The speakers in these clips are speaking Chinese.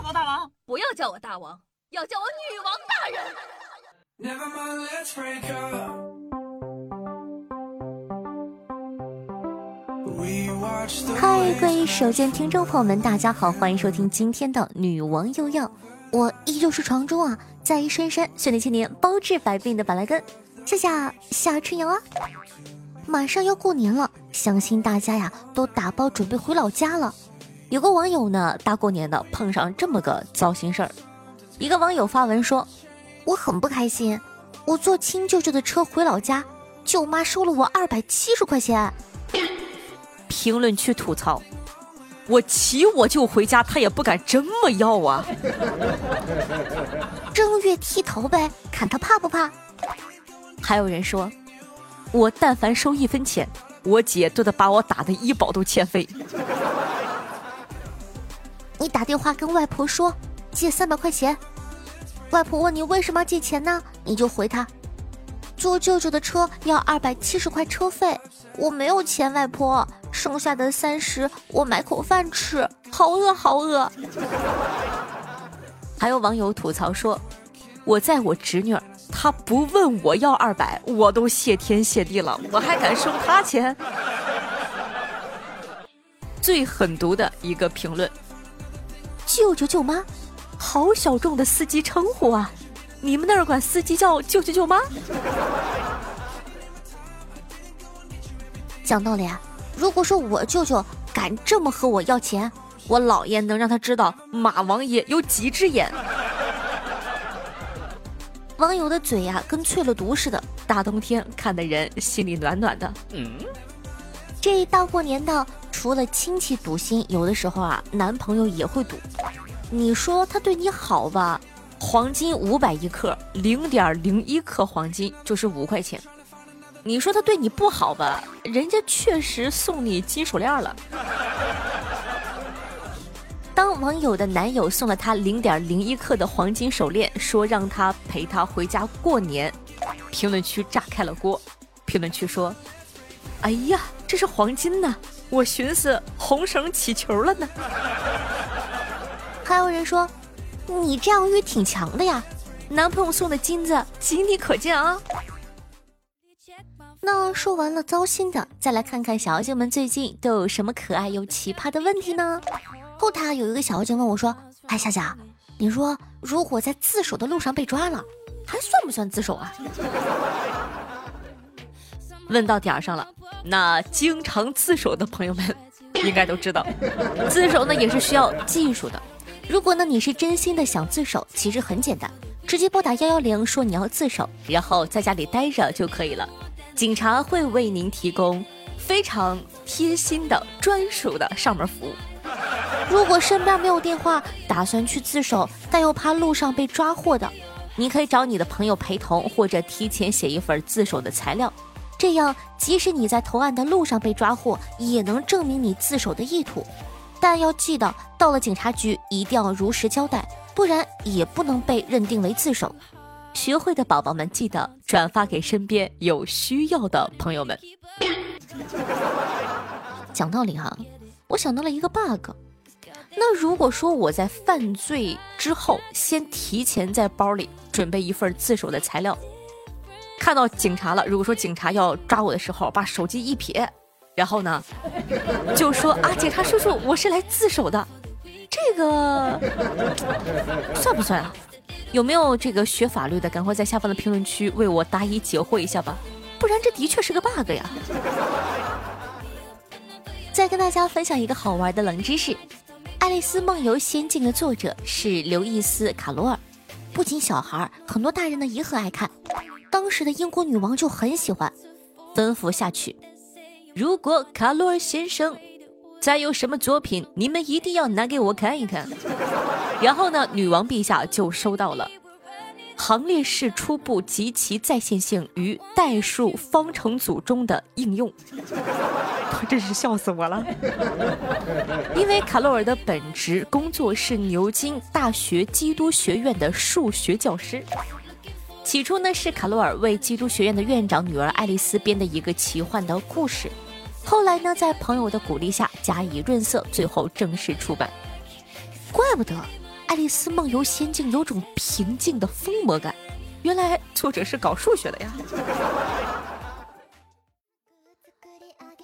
报告大王，不要叫我大王，要叫我女王大人。嗨，各位手机听众朋友们，大家好，欢迎收听今天的女王又要，我依旧是床中啊，在深山训练千年，包治百病的板蓝根，谢谢夏春阳啊。马上要过年了，相信大家呀都打包准备回老家了。有个网友呢，大过年的碰上这么个糟心事儿。一个网友发文说：“我很不开心，我坐亲舅舅的车回老家，舅妈收了我二百七十块钱。”评论区吐槽：“我骑我舅回家，他也不敢这么要啊！”正月剃头呗，看他怕不怕？还有人说：“我但凡收一分钱，我姐都得把我打的医保都欠费。”你打电话跟外婆说借三百块钱，外婆问你为什么要借钱呢？你就回她，坐舅舅的车要二百七十块车费，我没有钱，外婆，剩下的三十我买口饭吃，好饿好饿。还有网友吐槽说，我在我侄女，她不问我要二百，我都谢天谢地了，我还敢收她钱？最狠毒的一个评论。舅舅舅妈，好小众的司机称呼啊！你们那儿管司机叫舅舅舅妈？讲道理啊，如果说我舅舅敢这么和我要钱，我姥爷能让他知道马王爷有几只眼。网友的嘴呀，跟淬了毒似的，大冬天看的人心里暖暖的。嗯，这一大过年的。除了亲戚赌心，有的时候啊，男朋友也会赌。你说他对你好吧？黄金五百一克，零点零一克黄金就是五块钱。你说他对你不好吧？人家确实送你金手链了。当网友的男友送了她零点零一克的黄金手链，说让他陪他回家过年，评论区炸开了锅。评论区说：“哎呀，这是黄金呢。”我寻思红绳起球了呢。还有人说，你占有欲挺强的呀，男朋友送的金子仅你可见啊。那说完了糟心的，再来看看小妖精们最近都有什么可爱又奇葩的问题呢？后台有一个小妖精问我说：“哎，夏夏，你说如果在自首的路上被抓了，还算不算自首啊？”问到点儿上了。那经常自首的朋友们应该都知道，自首呢也是需要技术的。如果呢你是真心的想自首，其实很简单，直接拨打幺幺零说你要自首，然后在家里待着就可以了。警察会为您提供非常贴心的专属的上门服务。如果身边没有电话，打算去自首，但又怕路上被抓获的，你可以找你的朋友陪同，或者提前写一份自首的材料。这样，即使你在投案的路上被抓获，也能证明你自首的意图。但要记得，到了警察局一定要如实交代，不然也不能被认定为自首。学会的宝宝们，记得转发给身边有需要的朋友们。讲道理哈，我想到了一个 bug。那如果说我在犯罪之后，先提前在包里准备一份自首的材料。看到警察了，如果说警察要抓我的时候，把手机一撇，然后呢，就说啊，警察叔叔，我是来自首的，这个算不算啊？有没有这个学法律的，赶快在下方的评论区为我答疑解惑一下吧，不然这的确是个 bug 呀。再跟大家分享一个好玩的冷知识，《爱丽丝梦游仙境》的作者是刘易斯·卡罗尔，不仅小孩，很多大人呢也很爱看。当时的英国女王就很喜欢，吩咐下去：如果卡洛尔先生再有什么作品，你们一定要拿给我看一看。然后呢，女王陛下就收到了《行列式初步及其在线性与代数方程组中的应用》，真是笑死我了。因为卡洛尔的本职工作是牛津大学基督学院的数学教师。起初呢，是卡洛尔为基督学院的院长女儿爱丽丝编的一个奇幻的故事，后来呢，在朋友的鼓励下加以润色，最后正式出版。怪不得爱丽丝梦游仙境有种平静的疯魔感。原来作者是搞数学的呀。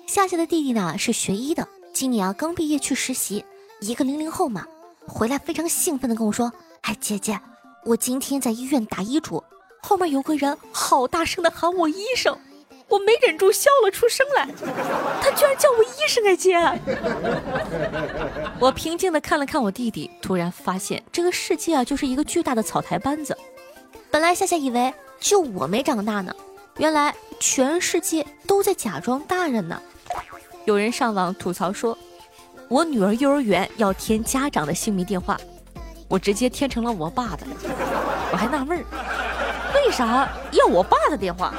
夏夏的弟弟呢是学医的，今年啊刚毕业去实习，一个零零后嘛，回来非常兴奋的跟我说：“哎，姐姐，我今天在医院打医嘱，后面有个人好大声的喊我医生。”我没忍住笑了出声来，他居然叫我医生哎姐！我平静的看了看我弟弟，突然发现这个世界啊就是一个巨大的草台班子。本来夏夏以为就我没长大呢，原来全世界都在假装大人呢。有人上网吐槽说，我女儿幼儿园要填家长的姓名电话，我直接填成了我爸的。我还纳闷儿，为啥要我爸的电话？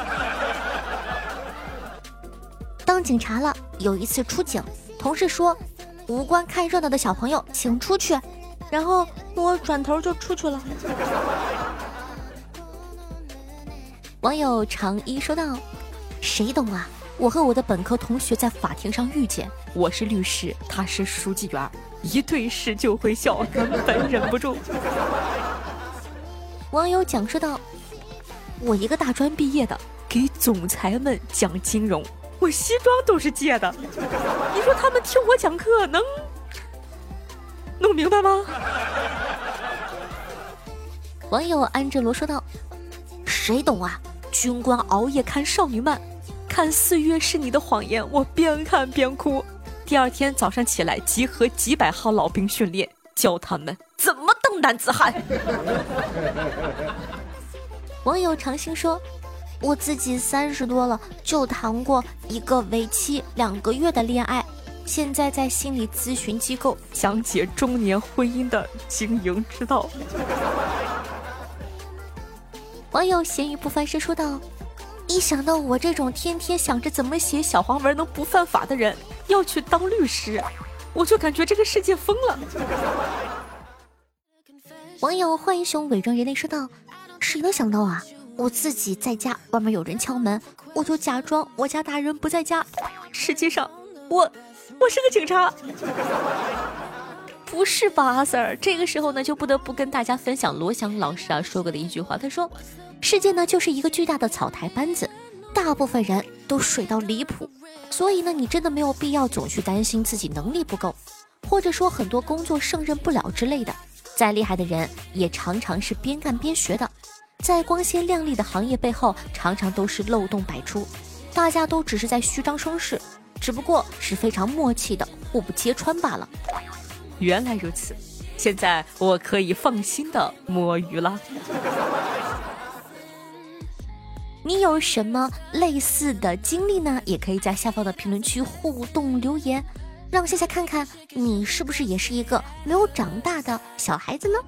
当警察了，有一次出警，同事说无关看热闹的小朋友请出去，然后我转头就出去了。网友长一说道：“谁懂啊？我和我的本科同学在法庭上遇见，我是律师，他是书记员，一对视就会笑，根本忍不住。”网友讲述道：“我一个大专毕业的，给总裁们讲金融。”我西装都是借的，你说他们听我讲课能弄明白吗？网友安哲罗说道：“谁懂啊？军官熬夜看少女漫，看《四月是你的谎言》，我边看边哭。第二天早上起来，集合几百号老兵训练，教他们怎么当男子汉。”网友长兴说。我自己三十多了，就谈过一个为期两个月的恋爱，现在在心理咨询机构讲解中年婚姻的经营之道。网友咸鱼不翻身说道：“一想到我这种天天想着怎么写小黄文能不犯法的人要去当律师，我就感觉这个世界疯了。”网友浣熊伪装人类说道：“谁能想到啊？”我自己在家，外面有人敲门，我就假装我家大人不在家，实际上我我是个警察，不是吧，阿 Sir？这个时候呢，就不得不跟大家分享罗翔老师啊说过的一句话，他说：“世界呢就是一个巨大的草台班子，大部分人都水到离谱，所以呢，你真的没有必要总去担心自己能力不够，或者说很多工作胜任不了之类的。再厉害的人，也常常是边干边学的。”在光鲜亮丽的行业背后，常常都是漏洞百出，大家都只是在虚张声势，只不过是非常默契的互不揭穿罢了。原来如此，现在我可以放心的摸鱼了。你有什么类似的经历呢？也可以在下方的评论区互动留言，让夏夏看看你是不是也是一个没有长大的小孩子呢？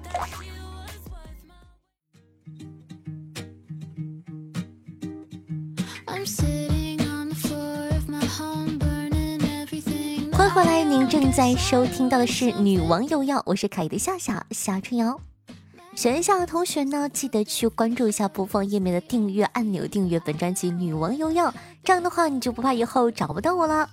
回来，您正在收听到的是《女王有药》，我是凯的夏夏夏春瑶。选一下的同学呢，记得去关注一下播放页面的订阅按钮，订阅本专辑《女王有药》，这样的话你就不怕以后找不到我了。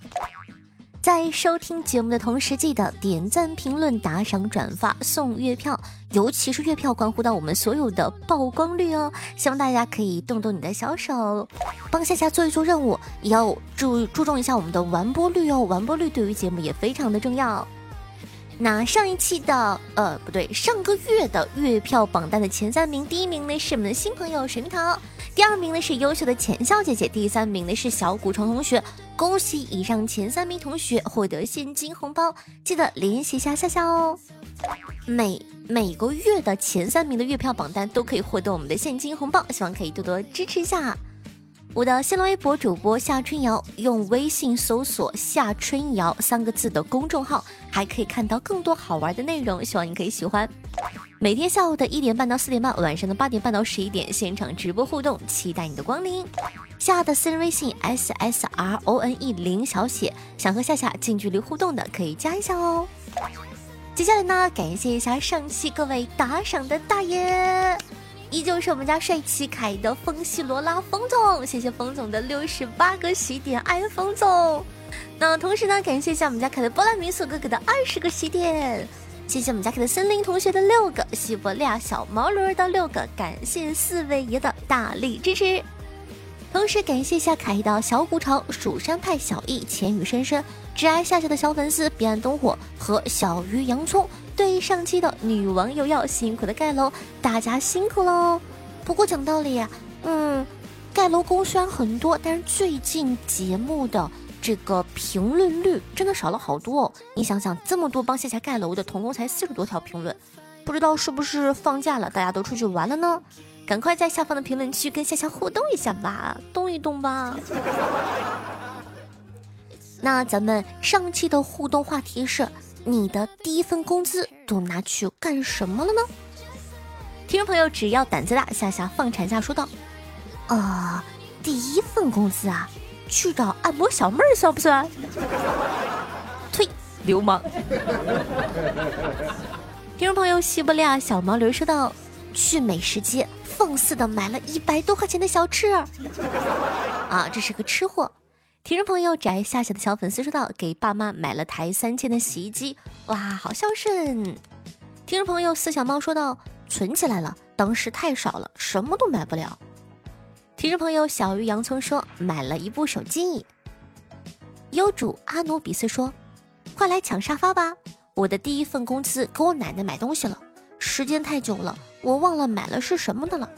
在收听节目的同时，记得点赞、评论、打赏、转发、送月票，尤其是月票关乎到我们所有的曝光率哦。希望大家可以动动你的小手，帮夏夏做一做任务，也要注注重一下我们的完播率哦。完播率对于节目也非常的重要。那上一期的，呃，不对，上个月的月票榜单的前三名，第一名呢是我们的新朋友水蜜桃。第二名呢是优秀的浅笑姐姐，第三名呢是小古虫同学。恭喜以上前三名同学获得现金红包，记得联系一下夏夏哦。每每个月的前三名的月票榜单都可以获得我们的现金红包，希望可以多多支持一下。我的新浪微博主播夏春瑶，用微信搜索“夏春瑶”三个字的公众号，还可以看到更多好玩的内容，希望你可以喜欢。每天下午的一点半到四点半，晚上的八点半到十一点，现场直播互动，期待你的光临。夏的私人微信 s s r o n e 零小写，想和夏夏近距离互动的可以加一下哦。接下来呢，感谢一下上期各位打赏的大爷，依旧是我们家帅气可爱的风系罗拉风总，谢谢风总的六十八个喜点，爱风总。那同时呢，感谢一下我们家可爱的波兰民宿哥哥的二十个喜点。谢谢我们家凯的森林同学的六个，西伯利亚小毛驴的六个，感谢四位爷的大力支持。同时感谢一下凯的小古城、蜀山派小易、浅雨深深、挚爱夏夏的小粉丝彼岸灯火和小鱼洋葱。对上期的女网友要辛苦的盖楼，大家辛苦喽。不过讲道理，嗯，盖楼工虽然很多，但是最近节目的。这个评论率真的少了好多哦！你想想，这么多帮夏夏盖楼的，总共才四十多条评论，不知道是不是放假了，大家都出去玩了呢？赶快在下方的评论区跟夏夏互动一下吧，动一动吧。那咱们上期的互动话题是：你的第一份工资都拿去干什么了呢？听众朋友只要胆子大，夏夏放产假说道：啊，第一份工资啊。去找按摩小妹儿算不算？呸，流氓！听众朋友西伯利亚小毛驴说道：“去美食街放肆的买了一百多块钱的小吃。”啊，这是个吃货。听众朋友宅夏夏的小粉丝说道：“给爸妈买了台三千的洗衣机，哇，好孝顺。”听众朋友四小猫说道：“存起来了，当时太少了，什么都买不了。”听众朋友小鱼洋葱说买了一部手机。优主阿努比斯说：“快来抢沙发吧！我的第一份工资给我奶奶买东西了，时间太久了，我忘了买了是什么的了。”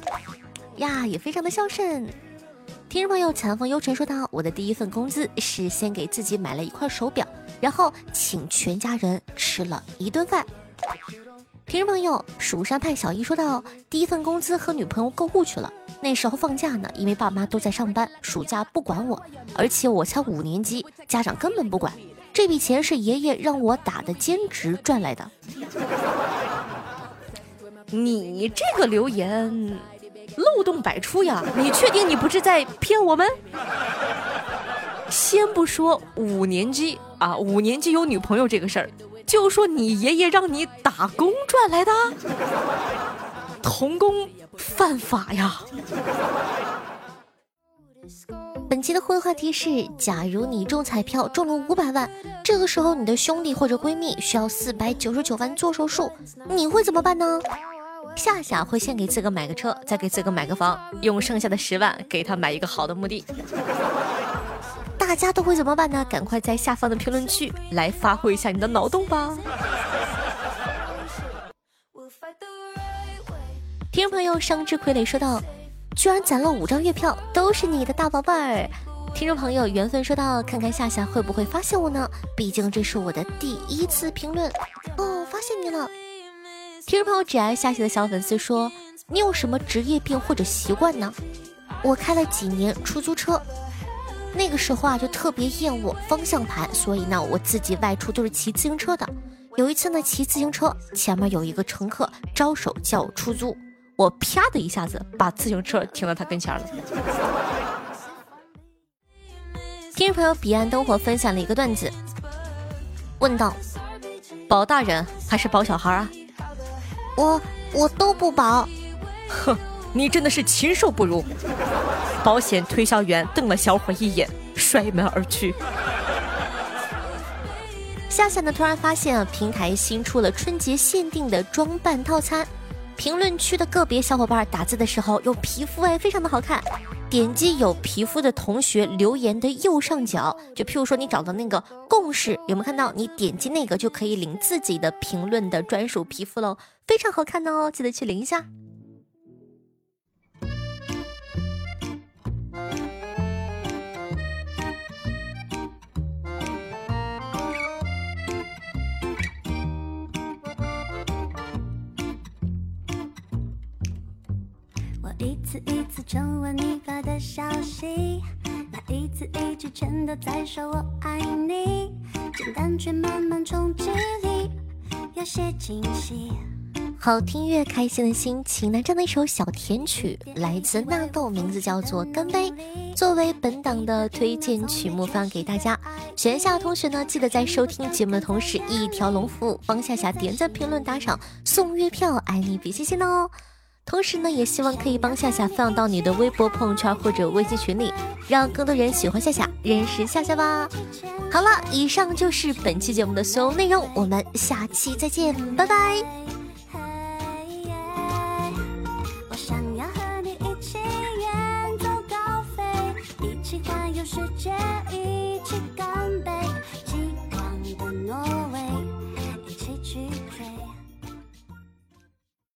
呀，也非常的孝顺。听众朋友残风幽尘说道：“我的第一份工资是先给自己买了一块手表，然后请全家人吃了一顿饭。”听众朋友蜀山派小一说道：“第一份工资和女朋友购物去了。”那时候放假呢，因为爸妈都在上班，暑假不管我，而且我才五年级，家长根本不管。这笔钱是爷爷让我打的兼职赚来的。你这个留言漏洞百出呀！你确定你不是在骗我们？先不说五年级啊，五年级有女朋友这个事儿，就说你爷爷让你打工赚来的，童工。犯法呀！本期的互动话题是：假如你中彩票中了五百万，这个时候你的兄弟或者闺蜜需要四百九十九万做手术，你会怎么办呢？夏夏会先给自个买个车，再给自个买个房，用剩下的十万给他买一个好的墓地。大家都会怎么办呢？赶快在下方的评论区来发挥一下你的脑洞吧！听众朋友生之傀儡说道：“居然攒了五张月票，都是你的大宝贝儿。”听众朋友缘分说道：“看看夏夏会不会发现我呢？毕竟这是我的第一次评论哦，发现你了。”听众朋友只爱下棋的小粉丝说：“你有什么职业病或者习惯呢？”我开了几年出租车，那个时候啊就特别厌恶方向盘，所以呢我自己外出都是骑自行车的。有一次呢骑自行车，前面有一个乘客招手叫我出租。我啪的一下子把自行车停到他跟前了。听众朋友彼岸灯火分享了一个段子，问道：“保大人还是保小孩啊？”我我都不保。哼，你真的是禽兽不如！保险推销员瞪了小伙一眼，摔门而去。夏夏呢，突然发现啊，平台新出了春节限定的装扮套餐。评论区的个别小伙伴打字的时候有皮肤哎，非常的好看。点击有皮肤的同学留言的右上角，就譬如说你找到那个共识，有没有看到？你点击那个就可以领自己的评论的专属皮肤喽，非常好看哦，记得去领一下。次一次重温你发的消息，那一字一句全都在说我爱你，简单却慢慢冲击力，有些惊喜。好听越开心的心情，那这样的一首小甜曲来自纳豆，名字叫做《干杯》，作为本档的推荐曲目放给大家。全校同学呢，记得在收听节目的同时，一条龙服务帮夏夏点赞、评论、打赏、送月票，爱你比心心哦。同时呢，也希望可以帮夏夏放到你的微博、朋友圈或者微信群里，让更多人喜欢夏夏，认识夏夏吧。好了，以上就是本期节目的所有内容，我们下期再见，拜拜。